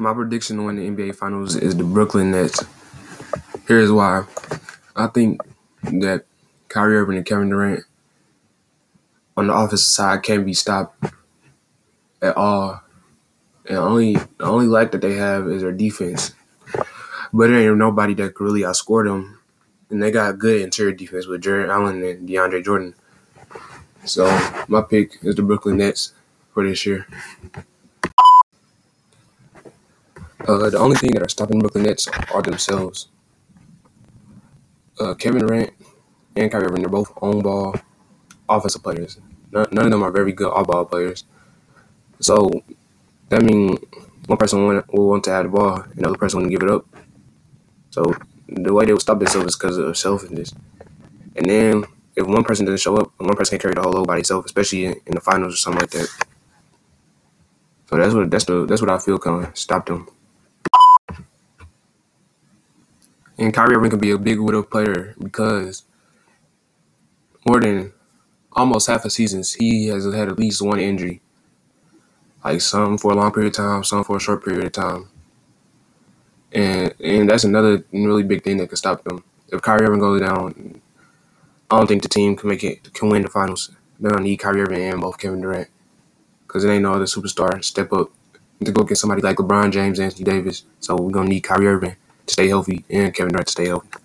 My prediction win the NBA Finals is the Brooklyn Nets. Here's why. I think that Kyrie Irving and Kevin Durant on the offensive side can't be stopped at all. And only the only lack that they have is their defense. But there ain't nobody that could really outscore them. And they got good interior defense with Jarrett Allen and DeAndre Jordan. So my pick is the Brooklyn Nets for this year. Uh, the only thing that are stopping Brooklyn Nets are themselves. Uh, Kevin Durant and Kyrie Irving, they're both on ball offensive players. None, none of them are very good off ball players. So that means one person will want, want to have the ball, and the other person will give it up. So the way they will stop themselves is because of selfishness. And then if one person doesn't show up, one person can carry the whole load by themselves, especially in, in the finals or something like that. So that's what that's the that's what I feel kind of stopped them. And Kyrie Irving can be a big widow player because more than almost half of seasons he has had at least one injury. Like some for a long period of time, some for a short period of time. And and that's another really big thing that could stop them. If Kyrie Irving goes down, I don't think the team can make it can win the finals. They're gonna need Kyrie Irving and both Kevin Durant because it ain't no other superstar step up to go get somebody like LeBron James, Anthony Davis. So we're gonna need Kyrie Irving stay healthy and Kevin Durant stay healthy.